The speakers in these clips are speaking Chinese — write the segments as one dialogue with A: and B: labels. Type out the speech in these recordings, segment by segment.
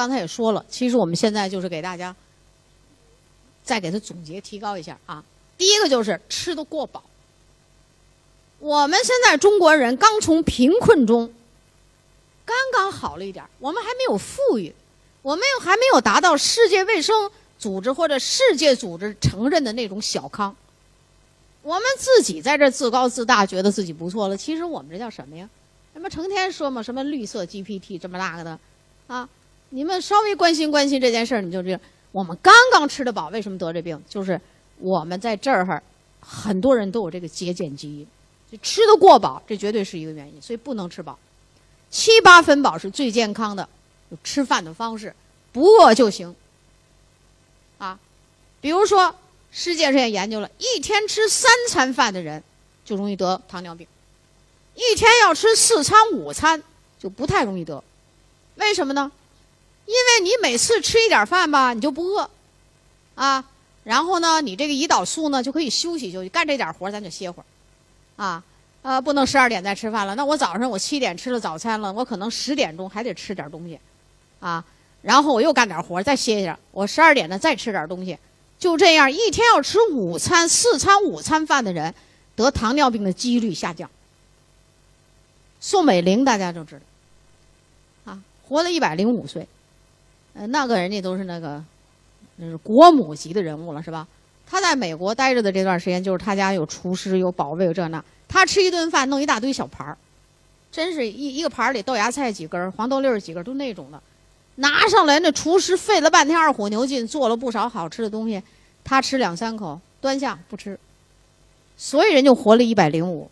A: 刚才也说了，其实我们现在就是给大家再给他总结提高一下啊。第一个就是吃的过饱。我们现在中国人刚从贫困中刚刚好了一点，我们还没有富裕，我们还没有达到世界卫生组织或者世界组织承认的那种小康。我们自己在这自高自大，觉得自己不错了。其实我们这叫什么呀？什么成天说嘛，什么绿色 GPT 这么那个的，啊，你们稍微关心关心这件事儿，你就知道我们刚刚吃得饱，为什么得这病？就是我们在这儿很多人都有这个节俭基因，就吃得过饱，这绝对是一个原因，所以不能吃饱。七八分饱是最健康的吃饭的方式，不饿就行。啊，比如说世界上也研究了，一天吃三餐饭的人就容易得糖尿病。一天要吃四餐五餐，就不太容易得，为什么呢？因为你每次吃一点饭吧，你就不饿，啊，然后呢，你这个胰岛素呢就可以休息休息，干这点活咱就歇会儿，啊，呃，不能十二点再吃饭了。那我早上我七点吃了早餐了，我可能十点钟还得吃点东西，啊，然后我又干点活再歇一下，我十二点呢再吃点东西，就这样一天要吃午餐四餐午餐饭的人，得糖尿病的几率下降。宋美龄大家都知道，啊，活了一百零五岁，呃，那个人家都是那个，那是国母级的人物了，是吧？他在美国待着的这段时间，就是他家有厨师、有保卫、有这那。他吃一顿饭弄一大堆小盘儿，真是一一个盘儿里豆芽菜几根，黄豆粒儿几根，都那种的。拿上来，那厨师费了半天二火牛劲，做了不少好吃的东西，他吃两三口，端下不吃，所以人就活了一百零五。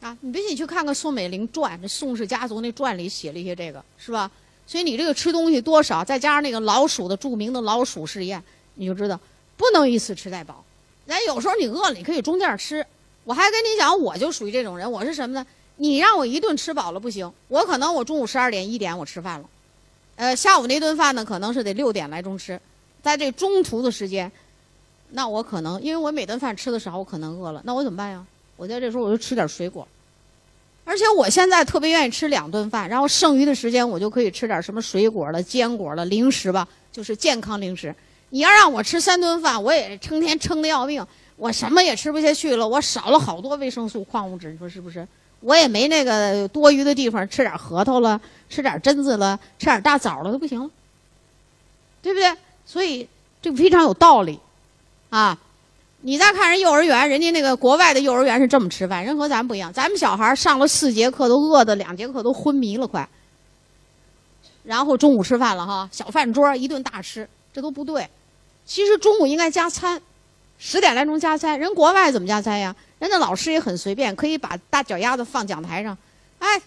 A: 啊，你别信，你去看看《宋美龄传》，这宋氏家族那传里写了一些这个，是吧？所以你这个吃东西多少，再加上那个老鼠的著名的老鼠试验，你就知道不能一次吃太饱。咱有时候你饿了，你可以中间吃。我还跟你讲，我就属于这种人，我是什么呢？你让我一顿吃饱了不行，我可能我中午十二点一点我吃饭了，呃，下午那顿饭呢可能是得六点来钟吃，在这中途的时间，那我可能因为我每顿饭吃的少，我可能饿了，那我怎么办呀？我在这时候我就吃点水果，而且我现在特别愿意吃两顿饭，然后剩余的时间我就可以吃点什么水果了、坚果了、零食吧，就是健康零食。你要让我吃三顿饭，我也成天撑得要命，我什么也吃不下去了，我少了好多维生素、矿物质，你说是不是？我也没那个多余的地方吃点核桃了、吃点榛子了、吃点大枣了都不行了，对不对？所以这非常有道理，啊。你再看人幼儿园，人家那个国外的幼儿园是这么吃饭，人和咱不一样。咱们小孩上了四节课都饿的两节课都昏迷了快，然后中午吃饭了哈，小饭桌一顿大吃，这都不对。其实中午应该加餐，十点来钟加餐。人国外怎么加餐呀？人家老师也很随便，可以把大脚丫子放讲台上。哎，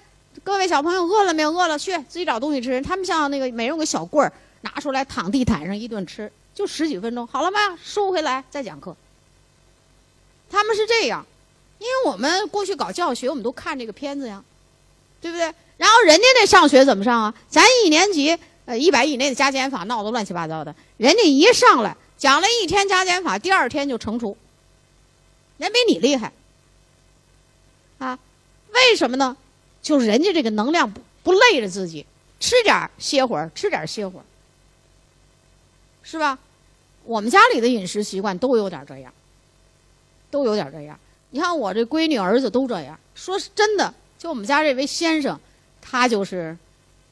A: 各位小朋友饿了没有？饿了去自己找东西吃。他们像那个每人有个小棍儿，拿出来躺地毯上一顿吃，就十几分钟，好了吗？收回来再讲课。他们是这样，因为我们过去搞教学，我们都看这个片子呀，对不对？然后人家那上学怎么上啊？咱一年级呃一百以内的加减法闹得乱七八糟的，人家一上来讲了一天加减法，第二天就乘除，人比你厉害啊？为什么呢？就是人家这个能量不不累着自己，吃点歇会儿，吃点歇会儿，是吧？我们家里的饮食习惯都有点这样。都有点这样，你看我这闺女儿子都这样。说是真的，就我们家这位先生，他就是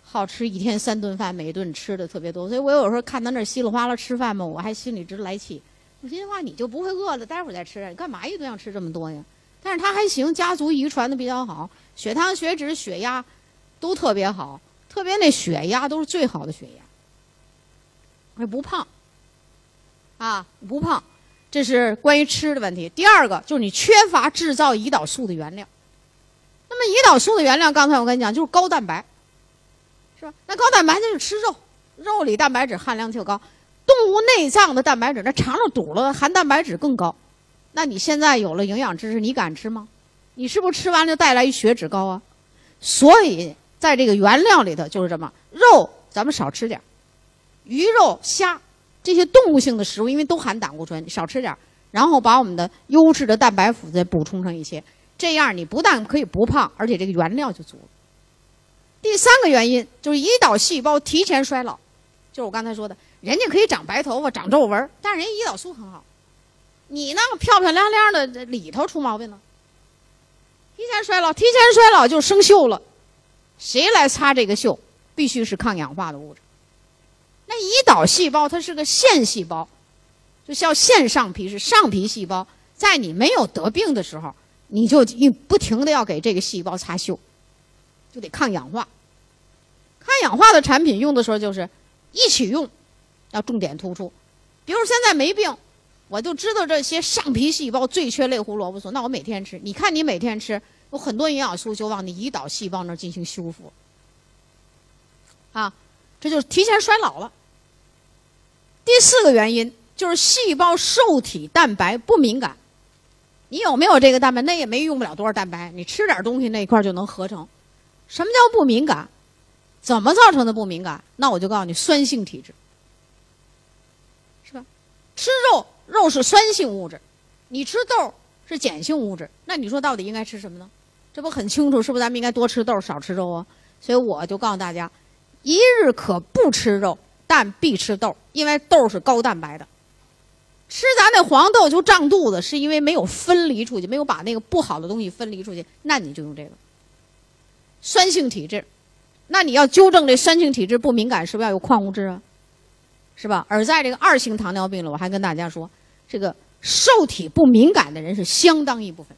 A: 好吃一天三顿饭，每顿吃的特别多。所以我有时候看他那稀里哗啦吃饭嘛，我还心里直来气。我心话，你就不会饿了，待会儿再吃，你干嘛一顿要吃这么多呀？但是他还行，家族遗传的比较好，血糖、血脂、血压都特别好，特别那血压都是最好的血压，还不胖啊，不胖。这是关于吃的问题。第二个就是你缺乏制造胰岛素的原料。那么胰岛素的原料，刚才我跟你讲就是高蛋白，是吧？那高蛋白就是吃肉，肉里蛋白质含量特高。动物内脏的蛋白质，那肠子堵了，含蛋白质更高。那你现在有了营养知识，你敢吃吗？你是不是吃完了就带来一血脂高啊？所以在这个原料里头就是这么，肉咱们少吃点鱼肉虾。这些动物性的食物，因为都含胆固醇，少吃点儿，然后把我们的优质的蛋白质再补充上一些，这样你不但可以不胖，而且这个原料就足了。第三个原因就是胰岛细胞提前衰老，就是我刚才说的，人家可以长白头发、长皱纹，但是人家胰岛素很好。你那个漂漂亮亮的里头出毛病了，提前衰老，提前衰老就生锈了。谁来擦这个锈？必须是抗氧化的物质。那胰岛细胞它是个腺细胞，就叫腺上皮，是上皮细胞。在你没有得病的时候，你就一不停的要给这个细胞擦锈，就得抗氧化。抗氧化的产品用的时候就是一起用，要重点突出。比如现在没病，我就知道这些上皮细胞最缺类胡萝卜素，那我每天吃。你看你每天吃，有很多营养素就往你胰岛细胞那儿进行修复。啊，这就提前衰老了。第四个原因就是细胞受体蛋白不敏感。你有没有这个蛋白？那也没用不了多少蛋白，你吃点东西那一块就能合成。什么叫不敏感？怎么造成的不敏感？那我就告诉你，酸性体质，是吧？吃肉，肉是酸性物质；你吃豆是碱性物质。那你说到底应该吃什么呢？这不很清楚，是不是？咱们应该多吃豆，少吃肉啊。所以我就告诉大家，一日可不吃肉，但必吃豆，因为豆是高蛋白的。吃咱那黄豆就胀肚子，是因为没有分离出去，没有把那个不好的东西分离出去。那你就用这个酸性体质，那你要纠正这酸性体质不敏感，是不是要有矿物质啊？是吧？而在这个二型糖尿病了，我还跟大家说，这个受体不敏感的人是相当一部分。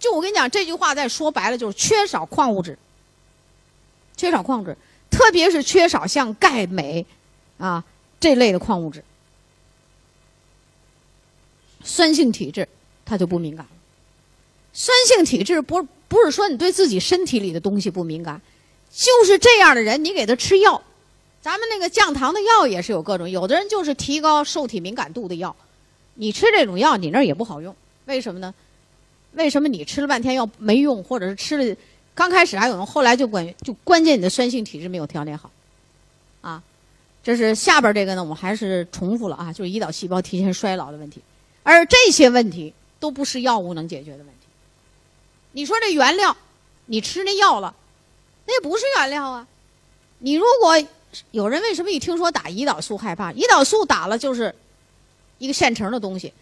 A: 就我跟你讲这句话，再说白了就是缺少矿物质，缺少矿物质，特别是缺少像钙、镁啊这类的矿物质。酸性体质，它就不敏感。酸性体质不不是说你对自己身体里的东西不敏感，就是这样的人，你给他吃药，咱们那个降糖的药也是有各种，有的人就是提高受体敏感度的药，你吃这种药你那儿也不好用，为什么呢？为什么你吃了半天药没用，或者是吃了刚开始还有用，后来就关就关键你的酸性体质没有调理好，啊，这是下边这个呢，我们还是重复了啊，就是胰岛细胞提前衰老的问题。而这些问题都不是药物能解决的问题。你说这原料，你吃那药了，那也不是原料啊。你如果有人为什么一听说打胰岛素害怕？胰岛素打了就是一个现成的东西，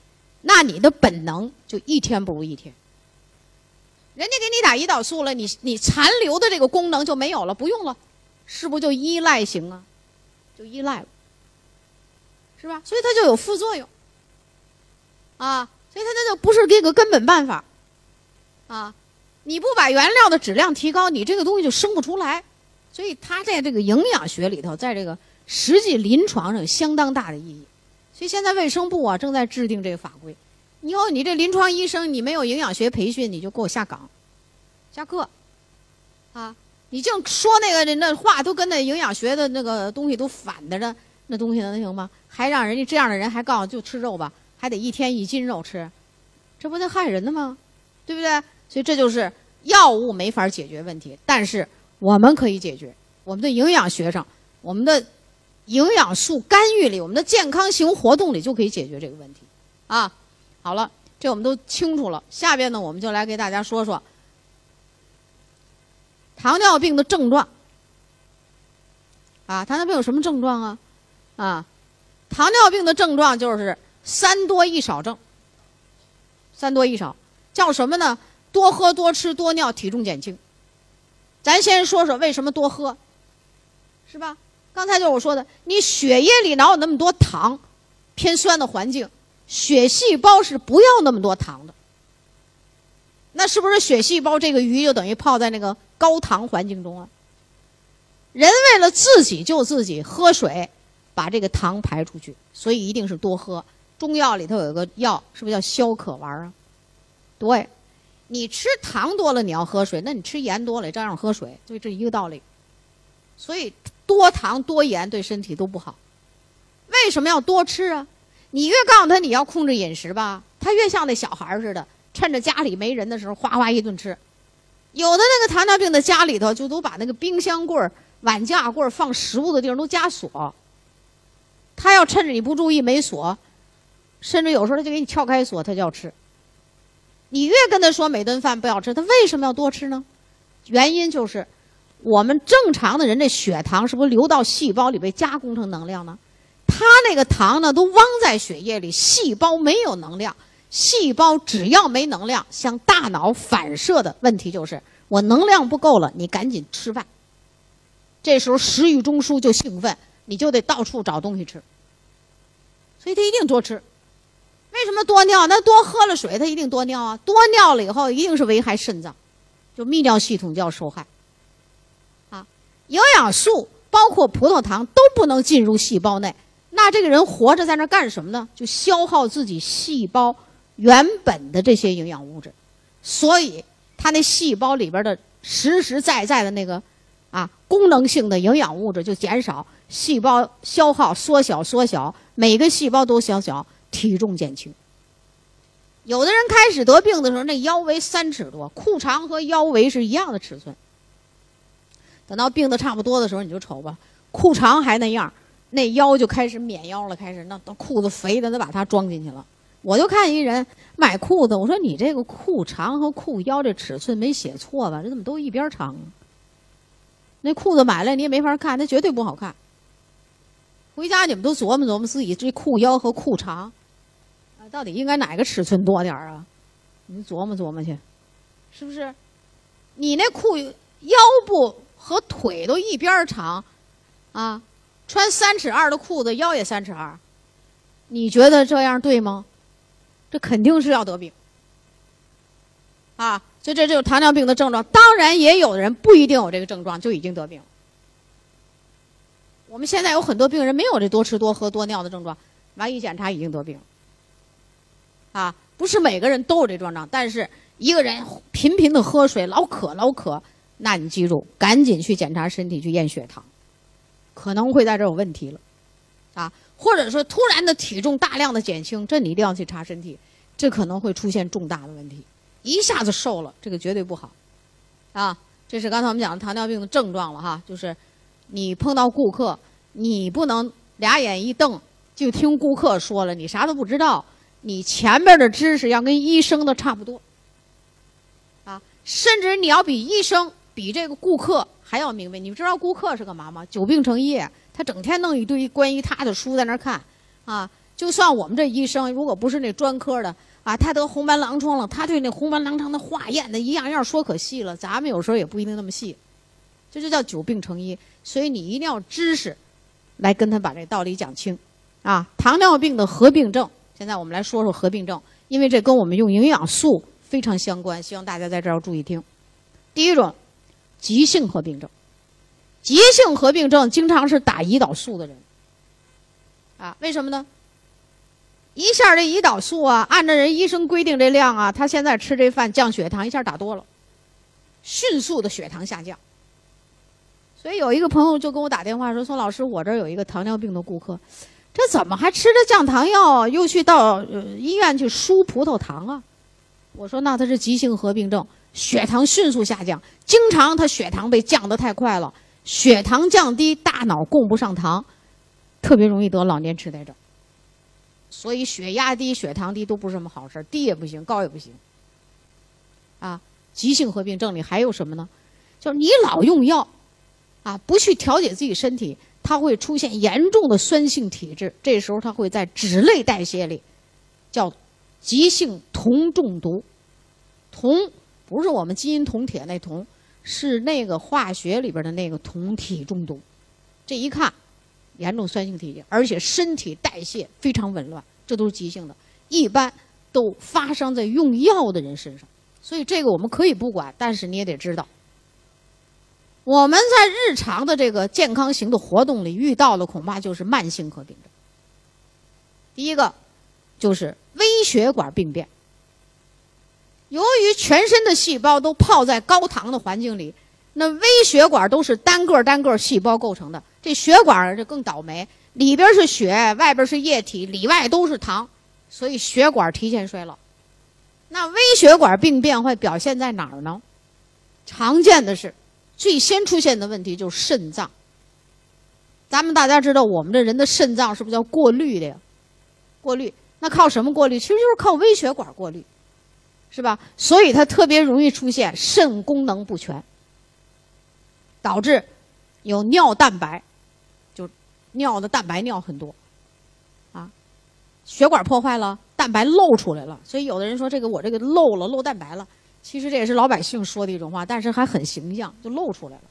A: 那你的本能就一天不如一天。人家给你打胰岛素了，你你残留的这个功能就没有了，不用了，是不就依赖型啊？就依赖了，是吧？所以它就有副作用。啊，所以它那就不是这个根本办法，啊，你不把原料的质量提高，你这个东西就生不出来。所以它在这个营养学里头，在这个实际临床上有相当大的意义。所以现在卫生部啊正在制定这个法规。以后你这临床医生，你没有营养学培训，你就给我下岗、下课，啊，你净说那个那话都跟那营养学的那个东西都反的，着那东西能行吗？还让人家这样的人还告诉就吃肉吧？还得一天一斤肉吃，这不得害人的吗？对不对？所以这就是药物没法解决问题，但是我们可以解决。我们的营养学上，我们的营养素干预里，我们的健康型活动里就可以解决这个问题。啊，好了，这我们都清楚了。下边呢，我们就来给大家说说糖尿病的症状。啊，糖尿病有什么症状啊？啊，糖尿病的症状就是。三多一少症，三多一少叫什么呢？多喝多吃多尿，体重减轻。咱先说说为什么多喝，是吧？刚才就是我说的，你血液里哪有那么多糖？偏酸的环境，血细胞是不要那么多糖的。那是不是血细胞这个鱼就等于泡在那个高糖环境中了？人为了自己救自己，喝水把这个糖排出去，所以一定是多喝。中药里头有一个药，是不是叫消渴丸啊？对，你吃糖多了，你要喝水；那你吃盐多了，照样喝水，就这一个道理。所以多糖多盐对身体都不好。为什么要多吃啊？你越告诉他你要控制饮食吧，他越像那小孩似的，趁着家里没人的时候哗哗一顿吃。有的那个糖尿病的家里头，就都把那个冰箱柜、碗架柜放食物的地方都加锁。他要趁着你不注意没锁。甚至有时候他就给你撬开锁，他就要吃。你越跟他说每顿饭不要吃，他为什么要多吃呢？原因就是我们正常的人的血糖是不是流到细胞里被加工成能量呢？它那个糖呢都汪在血液里，细胞没有能量。细胞只要没能量，向大脑反射的问题就是：我能量不够了，你赶紧吃饭。这时候食欲中枢就兴奋，你就得到处找东西吃。所以他一定多吃。为什么多尿？那多喝了水，他一定多尿啊！多尿了以后，一定是危害肾脏，就泌尿系统就要受害。啊，营养素包括葡萄糖都不能进入细胞内，那这个人活着在那干什么呢？就消耗自己细胞。原本的这些营养物质，所以他那细胞里边的实实在在的那个啊功能性的营养物质就减少，细胞消耗缩小缩小，每个细胞都小小，体重减轻。有的人开始得病的时候，那腰围三尺多，裤长和腰围是一样的尺寸。等到病的差不多的时候，你就瞅吧，裤长还那样，那腰就开始免腰了，开始那裤子肥的都把它装进去了。我就看一人买裤子，我说你这个裤长和裤腰这尺寸没写错吧？这怎么都一边长？那裤子买了你也没法看，那绝对不好看。回家你们都琢磨琢磨自己这裤腰和裤长，啊，到底应该哪个尺寸多点啊？你琢磨琢磨去，是不是？你那裤腰部和腿都一边长，啊，穿三尺二的裤子，腰也三尺二，你觉得这样对吗？这肯定是要得病，啊，所以这就是糖尿病的症状。当然，也有的人不一定有这个症状就已经得病。我们现在有很多病人没有这多吃多喝多尿的症状，完一检查已经得病。啊，不是每个人都有这症状，但是一个人频频的喝水，老渴老渴，那你记住，赶紧去检查身体去验血糖，可能会在这有问题了，啊。或者说突然的体重大量的减轻，这你一定要去查身体，这可能会出现重大的问题。一下子瘦了，这个绝对不好，啊，这是刚才我们讲的糖尿病的症状了哈，就是你碰到顾客，你不能俩眼一瞪就听顾客说了，你啥都不知道，你前边的知识要跟医生的差不多，啊，甚至你要比医生比这个顾客还要明白。你们知道顾客是干嘛吗？久病成医。他整天弄一堆关于他的书在那看，啊，就算我们这医生，如果不是那专科的啊，他得红斑狼疮了，他对那红斑狼疮的化验的一样样说可细了，咱们有时候也不一定那么细，这就叫久病成医。所以你一定要知识，来跟他把这道理讲清，啊，糖尿病的合并症，现在我们来说说合并症，因为这跟我们用营养素非常相关，希望大家在这儿要注意听。第一种，急性合并症。急性合并症经常是打胰岛素的人，啊，为什么呢？一下这胰岛素啊，按照人医生规定这量啊，他现在吃这饭降血糖，一下打多了，迅速的血糖下降。所以有一个朋友就跟我打电话说：“宋老师，我这儿有一个糖尿病的顾客，这怎么还吃着降糖药，又去到医院去输葡萄糖啊？”我说：“那他是急性合并症，血糖迅速下降，经常他血糖被降得太快了。”血糖降低，大脑供不上糖，特别容易得老年痴呆症。所以血压低、血糖低都不是什么好事低也不行，高也不行。啊，急性合并症里还有什么呢？就是你老用药，啊，不去调节自己身体，它会出现严重的酸性体质。这时候它会在脂类代谢里，叫急性铜中毒。铜不是我们金银铜铁那铜。是那个化学里边的那个酮体中毒，这一看，严重酸性体质，而且身体代谢非常紊乱，这都是急性的，一般都发生在用药的人身上。所以这个我们可以不管，但是你也得知道，我们在日常的这个健康型的活动里遇到的恐怕就是慢性合并症。第一个就是微血管病变。由于全身的细胞都泡在高糖的环境里，那微血管都是单个单个细胞构成的。这血管就更倒霉，里边是血，外边是液体，里外都是糖，所以血管提前衰老。那微血管病变会表现在哪儿呢？常见的是，最先出现的问题就是肾脏。咱们大家知道，我们这人的肾脏是不是叫过滤的呀？过滤，那靠什么过滤？其实就是靠微血管过滤。是吧？所以它特别容易出现肾功能不全，导致有尿蛋白，就尿的蛋白尿很多，啊，血管破坏了，蛋白漏出来了。所以有的人说这个我这个漏了，漏蛋白了。其实这也是老百姓说的一种话，但是还很形象，就露出来了。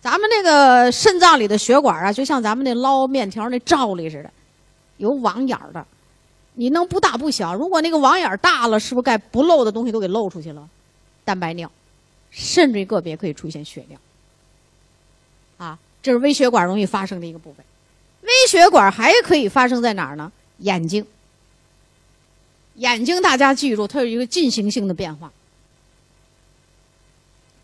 A: 咱们那个肾脏里的血管啊，就像咱们那捞面条那罩里似的，有网眼儿的。你能不大不小？如果那个网眼大了，是不是该不漏的东西都给漏出去了？蛋白尿，甚至个别可以出现血尿。啊，这是微血管容易发生的一个部分。微血管还可以发生在哪儿呢？眼睛。眼睛大家记住，它有一个进行性的变化。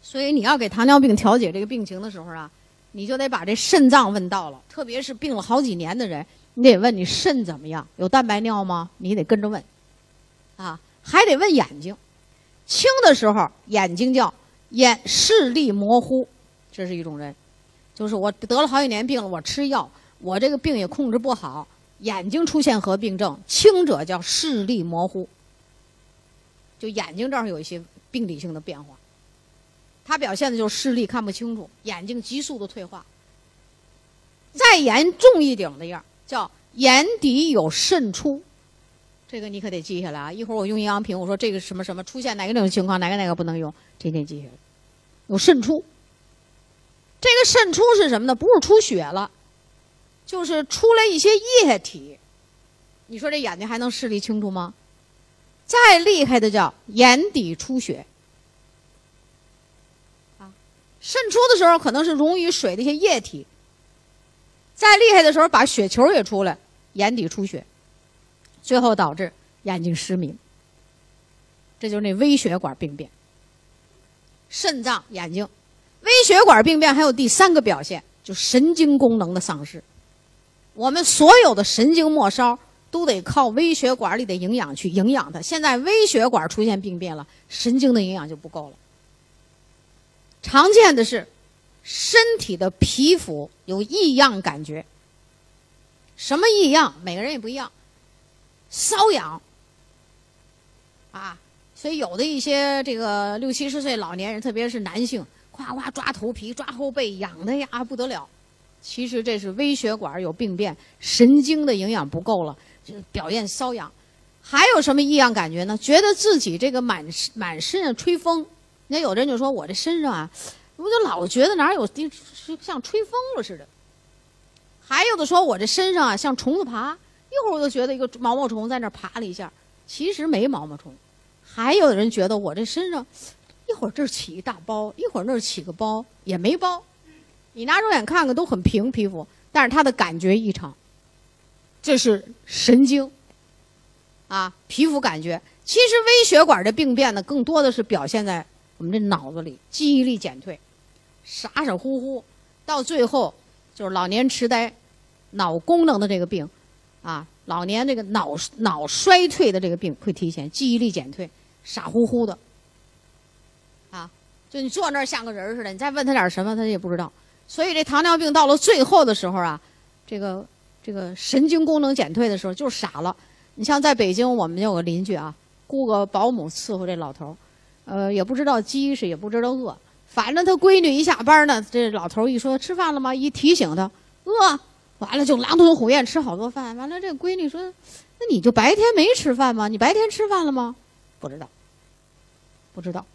A: 所以你要给糖尿病调节这个病情的时候啊，你就得把这肾脏问到了。特别是病了好几年的人，你得问你肾怎么样，有蛋白尿吗？你得跟着问，啊，还得问眼睛。轻的时候眼睛叫眼视力模糊，这是一种人，就是我得了好几年病了，我吃药，我这个病也控制不好，眼睛出现合并症，轻者叫视力模糊，就眼睛这儿有一些病理性的变化。它表现的就是视力看不清楚，眼睛急速的退化。再严重一点的样叫眼底有渗出，这个你可得记下来啊！一会儿我用营养品，我说这个什么什么出现哪个哪种情况，哪个哪个不能用，这得记下来。有渗出，这个渗出是什么呢？不是出血了，就是出来一些液体。你说这眼睛还能视力清楚吗？再厉害的叫眼底出血。渗出的时候可能是溶于水的一些液体，再厉害的时候把血球也出来，眼底出血，最后导致眼睛失明。这就是那微血管病变。肾脏、眼睛，微血管病变还有第三个表现，就神经功能的丧失。我们所有的神经末梢都得靠微血管里的营养去营养它。现在微血管出现病变了，神经的营养就不够了。常见的是，身体的皮肤有异样感觉。什么异样？每个人也不一样。瘙痒，啊，所以有的一些这个六七十岁老年人，特别是男性，夸夸抓头皮、抓后背，痒的呀不得了。其实这是微血管有病变，神经的营养不够了，就表现瘙痒。还有什么异样感觉呢？觉得自己这个满满身上吹风。那有的人就说：“我这身上啊，我就老觉得哪有像吹风了似的。”还有的说：“我这身上啊，像虫子爬，一会儿我就觉得一个毛毛虫在那爬了一下，其实没毛毛虫。”还有的人觉得我这身上一会儿这起一大包，一会儿那起个包，也没包。你拿肉眼看看都很平皮肤，但是他的感觉异常，这是神经啊，皮肤感觉。其实微血管的病变呢，更多的是表现在。我们这脑子里记忆力减退，傻傻乎乎，到最后就是老年痴呆、脑功能的这个病，啊，老年这个脑脑衰退的这个病会提前，记忆力减退，傻乎乎的，啊，就你坐那儿像个人似的，你再问他点什么，他也不知道。所以这糖尿病到了最后的时候啊，这个这个神经功能减退的时候就傻了。你像在北京，我们有个邻居啊，雇个保姆伺候这老头儿。呃，也不知道饥是，也不知道饿，反正他闺女一下班呢，这老头一说吃饭了吗？一提醒他饿，完了就狼吞虎咽吃好多饭。完了，这闺女说：“那你就白天没吃饭吗？你白天吃饭了吗？”不知道，不知道。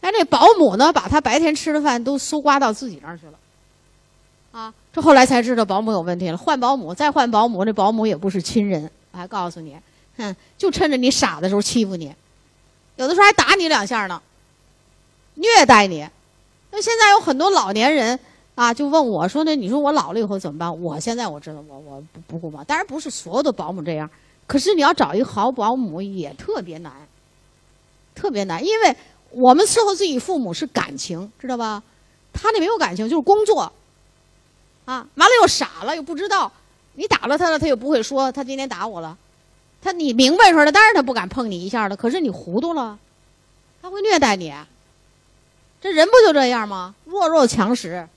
A: 哎，这保姆呢，把他白天吃的饭都搜刮到自己那儿去了。啊，这后来才知道保姆有问题了，换保姆，再换保姆，这保姆也不是亲人。我还告诉你，哼，就趁着你傻的时候欺负你。有的时候还打你两下呢，虐待你。那现在有很多老年人啊，就问我说：“那你说我老了以后怎么办？”我现在我知道，我我不不顾嘛。当然不是所有的保姆这样，可是你要找一个好保姆也特别难，特别难。因为我们伺候自己父母是感情，知道吧？他那没有感情，就是工作。啊，完了又傻了，又不知道你打了他了，他又不会说他今天打我了。他你明白说的，当然他不敢碰你一下了。可是你糊涂了，他会虐待你。这人不就这样吗？弱肉强食，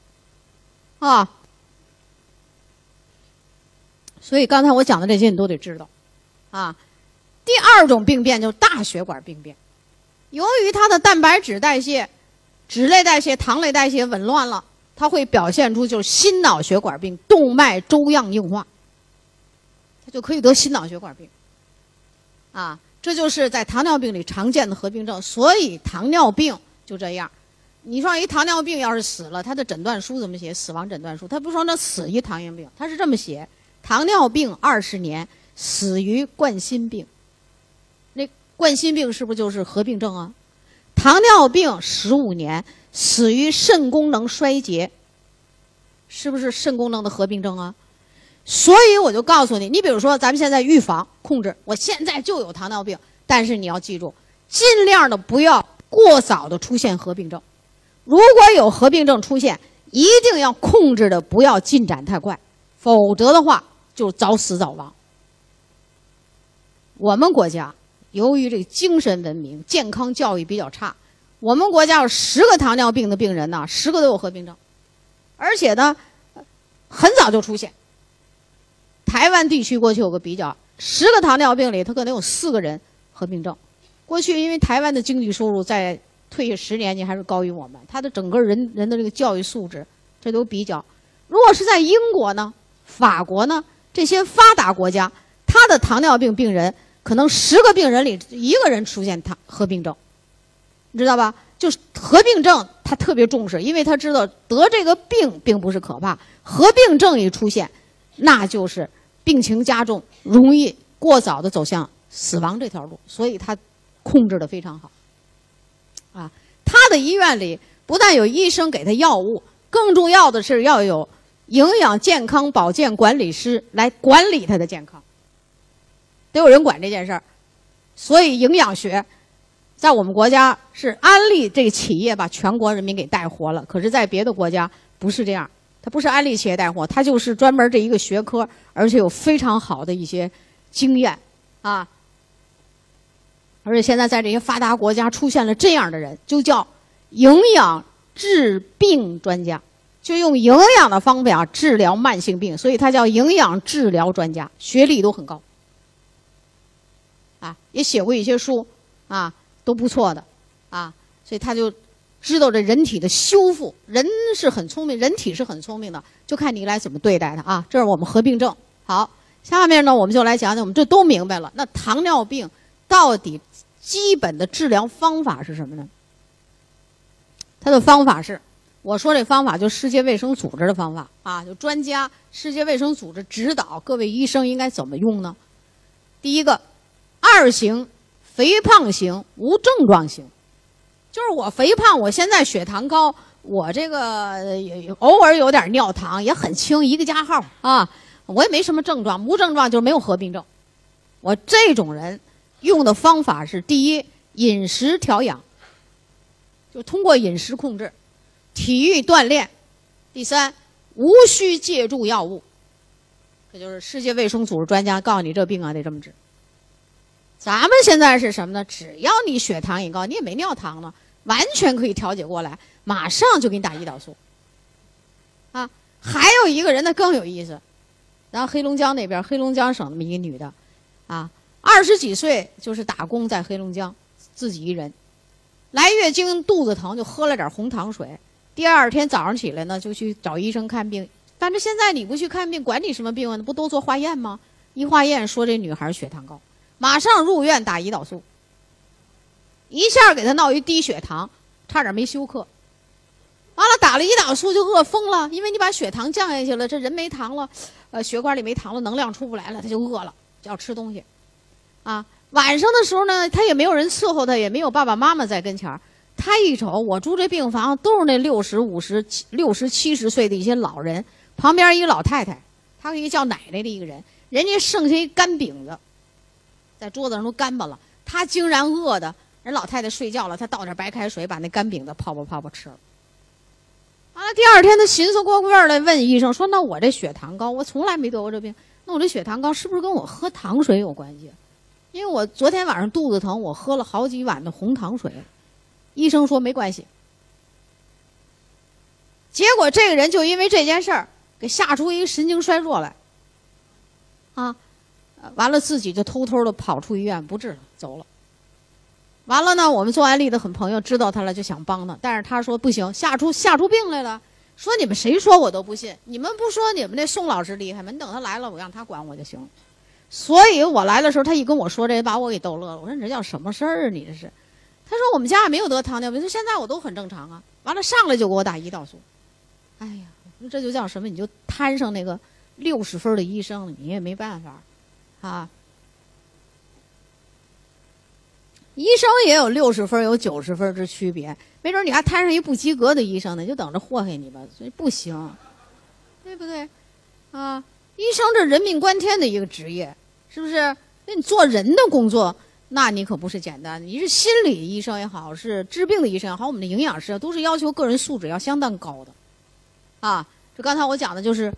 A: 啊！所以刚才我讲的这些你都得知道，啊。第二种病变就是大血管病变，由于它的蛋白质代谢、脂类代谢、糖类代谢紊乱了，它会表现出就是心脑血管病、动脉粥样硬化，它就可以得心脑血管病。啊，这就是在糖尿病里常见的合并症。所以糖尿病就这样。你说一糖尿病要是死了，他的诊断书怎么写？死亡诊断书，他不说那死于糖尿病，他是这么写：糖尿病二十年，死于冠心病。那冠心病是不是就是合并症啊？糖尿病十五年，死于肾功能衰竭，是不是肾功能的合并症啊？所以我就告诉你，你比如说咱们现在预防控制，我现在就有糖尿病，但是你要记住，尽量的不要过早的出现合并症。如果有合并症出现，一定要控制的不要进展太快，否则的话就早死早亡。我们国家。由于这个精神文明、健康教育比较差，我们国家有十个糖尿病的病人呢，十个都有合并症，而且呢，很早就出现。台湾地区过去有个比较，十个糖尿病里，他可能有四个人合并症。过去因为台湾的经济收入在退役十年，你还是高于我们，他的整个人人的这个教育素质，这都比较。如果是在英国呢、法国呢这些发达国家，他的糖尿病病人。可能十个病人里一个人出现糖合并症，你知道吧？就是合并症，他特别重视，因为他知道得这个病并不是可怕，合并症一出现，那就是病情加重，容易过早的走向死亡这条路，所以他控制的非常好。啊，他的医院里不但有医生给他药物，更重要的是要有营养健康保健管理师来管理他的健康。得有人管这件事儿，所以营养学在我们国家是安利这个企业把全国人民给带活了。可是，在别的国家不是这样，它不是安利企业带货，它就是专门这一个学科，而且有非常好的一些经验啊。而且现在在这些发达国家出现了这样的人，就叫营养治病专家，就用营养的方法治疗慢性病，所以他叫营养治疗专家，学历都很高。啊，也写过一些书，啊，都不错的，啊，所以他就知道这人体的修复。人是很聪明，人体是很聪明的，就看你来怎么对待它啊。这是我们合并症。好，下面呢，我们就来讲讲，我们这都明白了。那糖尿病到底基本的治疗方法是什么呢？它的方法是，我说这方法就世界卫生组织的方法啊，就专家世界卫生组织指导各位医生应该怎么用呢？第一个。二型，肥胖型，无症状型，就是我肥胖，我现在血糖高，我这个偶尔有点尿糖，也很轻，一个加号啊，我也没什么症状，无症状就是没有合并症。我这种人用的方法是：第一，饮食调养，就通过饮食控制；体育锻炼；第三，无需借助药物。这就是世界卫生组织专家告诉你，这病啊得这么治。咱们现在是什么呢？只要你血糖一高，你也没尿糖了，完全可以调节过来，马上就给你打胰岛素。啊，还有一个人呢更有意思，然后黑龙江那边，黑龙江省那么一个女的，啊，二十几岁就是打工在黑龙江，自己一人，来月经肚子疼就喝了点红糖水，第二天早上起来呢就去找医生看病，但是现在你不去看病，管你什么病啊？那不都做化验吗？一化验说这女孩血糖高。马上入院打胰岛素，一下给他闹一低血糖，差点没休克。完了打了胰岛素就饿疯了，因为你把血糖降下去了，这人没糖了，呃，血管里没糖了，能量出不来了，他就饿了，就要吃东西。啊，晚上的时候呢，他也没有人伺候他，也没有爸爸妈妈在跟前儿。他一瞅，我住这病房都是那六十五十、六十七十岁的一些老人，旁边一个老太太，他一个叫奶奶的一个人，人家剩下一干饼子。在桌子上都干巴了，他竟然饿的，人老太太睡觉了，他倒点白开水，把那干饼子泡泡泡泡吃了。完了，第二天他寻思过味儿来，问医生说：“那我这血糖高，我从来没得过这病，那我这血糖高是不是跟我喝糖水有关系？因为我昨天晚上肚子疼，我喝了好几碗的红糖水。”医生说没关系。结果这个人就因为这件事儿给吓出一个神经衰弱来，啊。完了，自己就偷偷的跑出医院不治了，走了。完了呢，我们做安利的很朋友知道他了，就想帮他，但是他说不行，吓出吓出病来了。说你们谁说我都不信。你们不说你们那宋老师厉害吗？你等他来了，我让他管我就行了。所以我来的时候，他一跟我说这，把我给逗乐了。我说你这叫什么事儿啊？你这是？他说我们家也没有得糖尿病，说现在我都很正常啊。完了上来就给我打胰岛素。哎呀，这就叫什么？你就摊上那个六十分的医生，你也没办法，啊。医生也有六十分，有九十分之区别，没准你还摊上一不及格的医生呢，就等着祸害你吧。所以不行，对不对？啊，医生这人命关天的一个职业，是不是？那你做人的工作，那你可不是简单的。你是心理医生也好，是治病的医生也好，我们的营养师都是要求个人素质要相当高的。啊，这刚才我讲的就是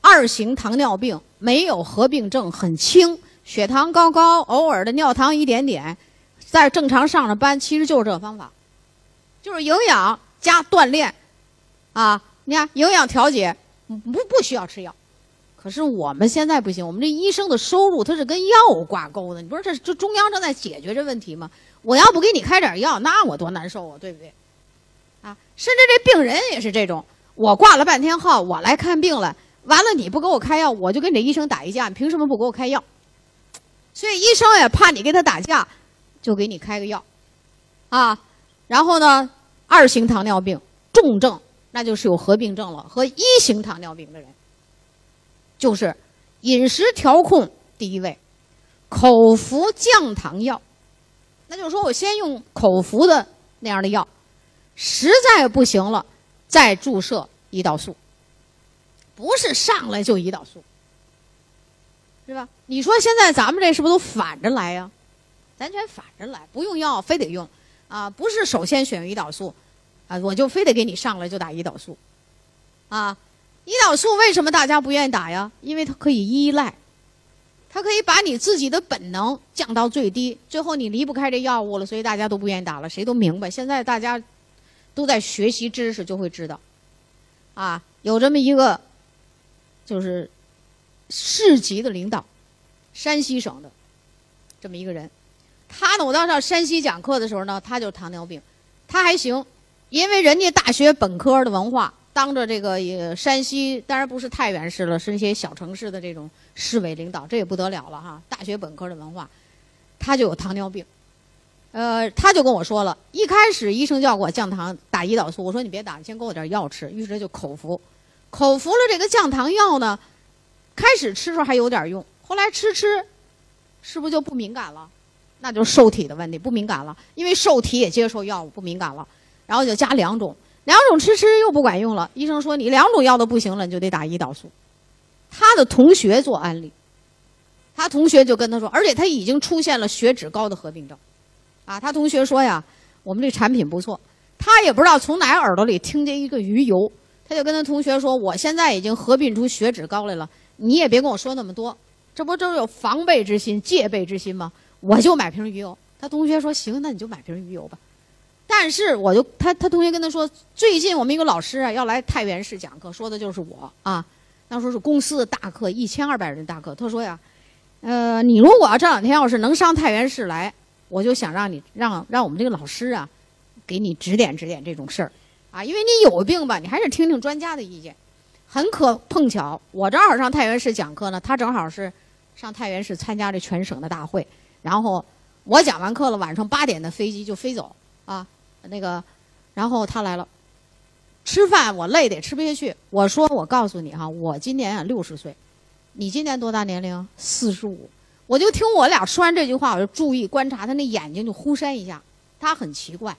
A: 二型糖尿病，没有合并症，很轻，血糖高高，偶尔的尿糖一点点。在正常上着班，其实就是这个方法，就是营养加锻炼，啊，你看营养调节不不需要吃药，可是我们现在不行，我们这医生的收入它是跟药挂钩的，你不是这这中央正在解决这问题吗？我要不给你开点药，那我多难受啊，对不对？啊，甚至这病人也是这种，我挂了半天号，我来看病了，完了你不给我开药，我就跟这医生打一架，你凭什么不给我开药？所以医生也怕你跟他打架。就给你开个药，啊，然后呢，二型糖尿病重症，那就是有合并症了。和一型糖尿病的人，就是饮食调控第一位，口服降糖药，那就是说我先用口服的那样的药，实在不行了，再注射胰岛素，不是上来就胰岛素，是吧？你说现在咱们这是不是都反着来呀？咱全反着来，不用药非得用，啊，不是首先选胰岛素，啊，我就非得给你上来就打胰岛素，啊，胰岛素为什么大家不愿意打呀？因为它可以依赖，它可以把你自己的本能降到最低，最后你离不开这药物了，所以大家都不愿意打了。谁都明白，现在大家都在学习知识，就会知道，啊，有这么一个，就是市级的领导，山西省的这么一个人。他呢，我到上山西讲课的时候呢，他就糖尿病，他还行，因为人家大学本科的文化，当着这个也山西，当然不是太原市了，是那些小城市的这种市委领导，这也不得了了哈。大学本科的文化，他就有糖尿病，呃，他就跟我说了，一开始医生叫我降糖打胰岛素，我说你别打，你先给我点药吃，于是就口服，口服了这个降糖药呢，开始吃时候还有点用，后来吃吃，是不是就不敏感了？那就是受体的问题，不敏感了，因为受体也接受药物，不敏感了，然后就加两种，两种吃吃又不管用了。医生说你两种药都不行了，你就得打胰岛素。他的同学做安利，他同学就跟他说，而且他已经出现了血脂高的合并症，啊，他同学说呀，我们这产品不错，他也不知道从哪耳朵里听见一个鱼油，他就跟他同学说，我现在已经合并出血脂高来了，你也别跟我说那么多，这不都是有防备之心、戒备之心吗？我就买瓶鱼油，他同学说行，那你就买瓶鱼油吧。但是我就他他同学跟他说，最近我们一个老师啊要来太原市讲课，说的就是我啊。那时候是公司的大课，一千二百人大课。他说呀，呃，你如果要这两天要是能上太原市来，我就想让你让让我们这个老师啊，给你指点指点这种事儿啊，因为你有病吧，你还是听听专家的意见。很可碰巧，我正好上太原市讲课呢，他正好是上太原市参加这全省的大会。然后我讲完课了，晚上八点的飞机就飞走啊，那个，然后他来了，吃饭我累得吃不下去。我说我告诉你哈，我今年啊六十岁，你今年多大年龄？四十五。我就听我俩说完这句话，我就注意观察他那眼睛就忽闪一下，他很奇怪，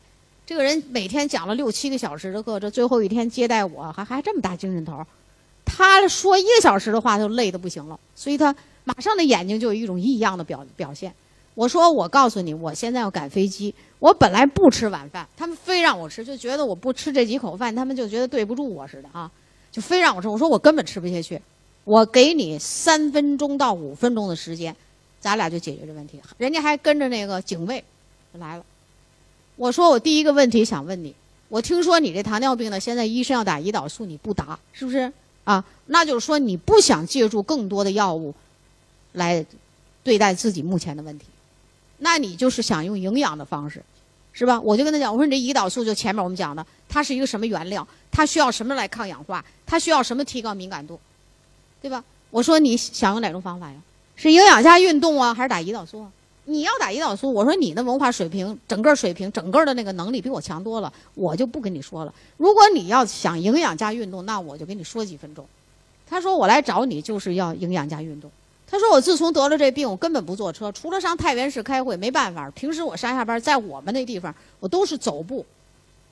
A: 这个人每天讲了六七个小时的课，这最后一天接待我还还这么大精神头，他说一个小时的话就累得不行了，所以他马上的眼睛就有一种异样的表表现。我说，我告诉你，我现在要赶飞机。我本来不吃晚饭，他们非让我吃，就觉得我不吃这几口饭，他们就觉得对不住我似的啊，就非让我吃。我说我根本吃不下去。我给你三分钟到五分钟的时间，咱俩就解决这问题。人家还跟着那个警卫来了。我说我第一个问题想问你，我听说你这糖尿病呢，现在医生要打胰岛素，你不打，是不是啊？那就是说你不想借助更多的药物来对待自己目前的问题。那你就是想用营养的方式，是吧？我就跟他讲，我说你这胰岛素就前面我们讲的，它是一个什么原料？它需要什么来抗氧化？它需要什么提高敏感度？对吧？我说你想用哪种方法呀？是营养加运动啊，还是打胰岛素啊？你要打胰岛素，我说你的文化水平、整个水平、整个的那个能力比我强多了，我就不跟你说了。如果你要想营养加运动，那我就跟你说几分钟。他说我来找你就是要营养加运动。他说我自从得了这病，我根本不坐车，除了上太原市开会，没办法。平时我上下班在我们那地方，我都是走步、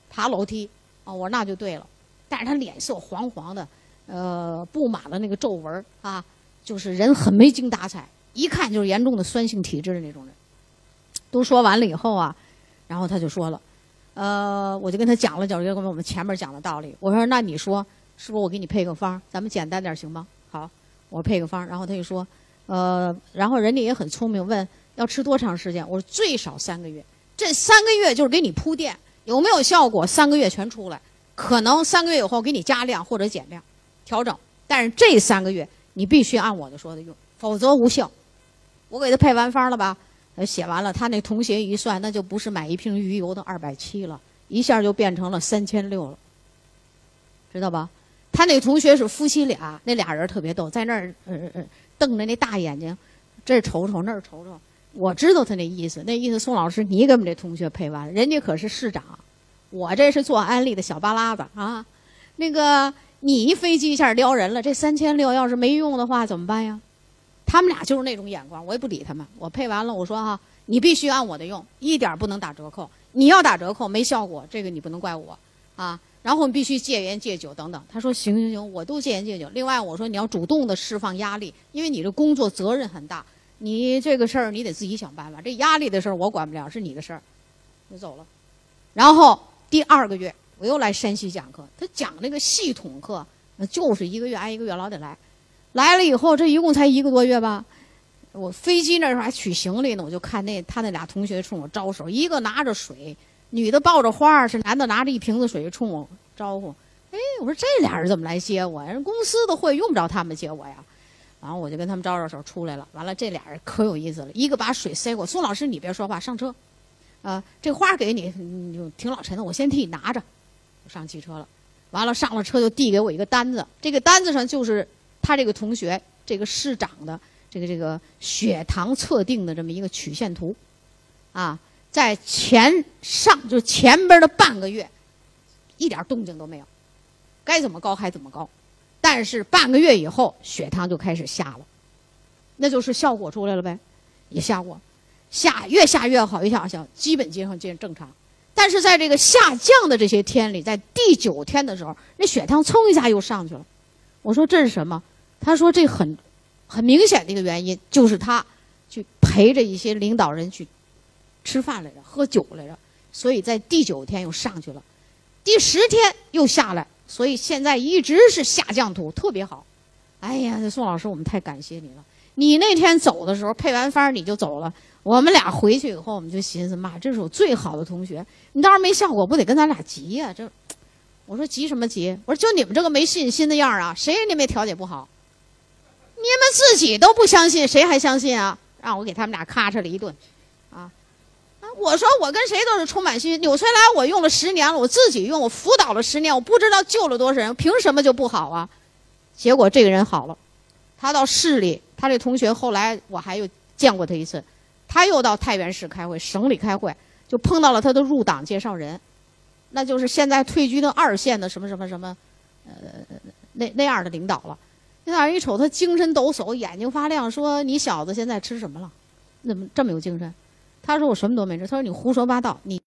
A: 爬楼梯。啊，我说那就对了。但是他脸色黄黄的，呃，布满了那个皱纹啊，就是人很没精打采。一看就是严重的酸性体质的那种人，都说完了以后啊，然后他就说了，呃，我就跟他讲了讲，就跟我们前面讲的道理。我说那你说是不是我给你配个方，咱们简单点行吗？好，我配个方。然后他就说，呃，然后人家也很聪明，问要吃多长时间？我说最少三个月。这三个月就是给你铺垫，有没有效果？三个月全出来，可能三个月以后给你加量或者减量，调整。但是这三个月你必须按我的说的用，否则无效。我给他配完方了吧？写完了，他那同学一算，那就不是买一瓶鱼油的二百七了，一下就变成了三千六了，知道吧？他那同学是夫妻俩，那俩人特别逗，在那儿呃呃瞪着那大眼睛，这瞅瞅那儿瞅瞅。我知道他那意思，那意思宋老师你给我们这同学配完，人家可是市长，我这是做安利的小巴拉子啊。那个你一飞机一下撩人了，这三千六要是没用的话怎么办呀？他们俩就是那种眼光，我也不理他们。我配完了，我说哈，你必须按我的用，一点不能打折扣。你要打折扣没效果，这个你不能怪我啊。然后你必须戒烟戒酒等等。他说行行行，我都戒烟戒酒。另外我说你要主动的释放压力，因为你这工作责任很大，你这个事儿你得自己想办法。这压力的事儿我管不了，是你的事儿。就走了。然后第二个月我又来山西讲课，他讲那个系统课，就是一个月挨一个月老得来。来了以后，这一共才一个多月吧。我飞机那时候还取行李呢，我就看那他那俩同学冲我招手，一个拿着水，女的抱着花是男的拿着一瓶子水冲我招呼。哎，我说这俩人怎么来接我呀？人公司的会用不着他们接我呀。然后我就跟他们招招手出来了。完了，这俩人可有意思了，一个把水塞我，宋老师你别说话，上车。啊，这花给你，你挺老沉的，我先替你拿着。我上汽车了。完了，上了车就递给我一个单子，这个单子上就是。他这个同学，这个市长的这个这个血糖测定的这么一个曲线图，啊，在前上就前边的半个月，一点动静都没有，该怎么高还怎么高，但是半个月以后血糖就开始下了，那就是效果出来了呗，也下过，下越下越好，越下越下基本接上见正常，但是在这个下降的这些天里，在第九天的时候，那血糖蹭一下又上去了，我说这是什么？他说：“这很，很明显的一个原因，就是他去陪着一些领导人去吃饭来着，喝酒来着，所以在第九天又上去了，第十天又下来，所以现在一直是下降图，特别好。哎呀，宋老师，我们太感谢你了。你那天走的时候配完方你就走了，我们俩回去以后我们就寻思，妈，这是我最好的同学，你倒是没效果，不得跟咱俩急呀？这，我说急什么急？我说就你们这个没信心的样啊，谁人家没调解不好？”你们自己都不相信，谁还相信啊？让我给他们俩咔嚓了一顿，啊，啊！我说我跟谁都是充满信心。纽崔莱我用了十年了，我自己用，我辅导了十年，我不知道救了多少人，凭什么就不好啊？结果这个人好了，他到市里，他这同学后来我还有见过他一次，他又到太原市开会，省里开会，就碰到了他的入党介绍人，那就是现在退居到二线的什么什么什么，呃，那那样的领导了。那人一瞅他精神抖擞，眼睛发亮，说：“你小子现在吃什么了？怎么这么有精神？”他说：“我什么都没吃。”他说：“你胡说八道，你。”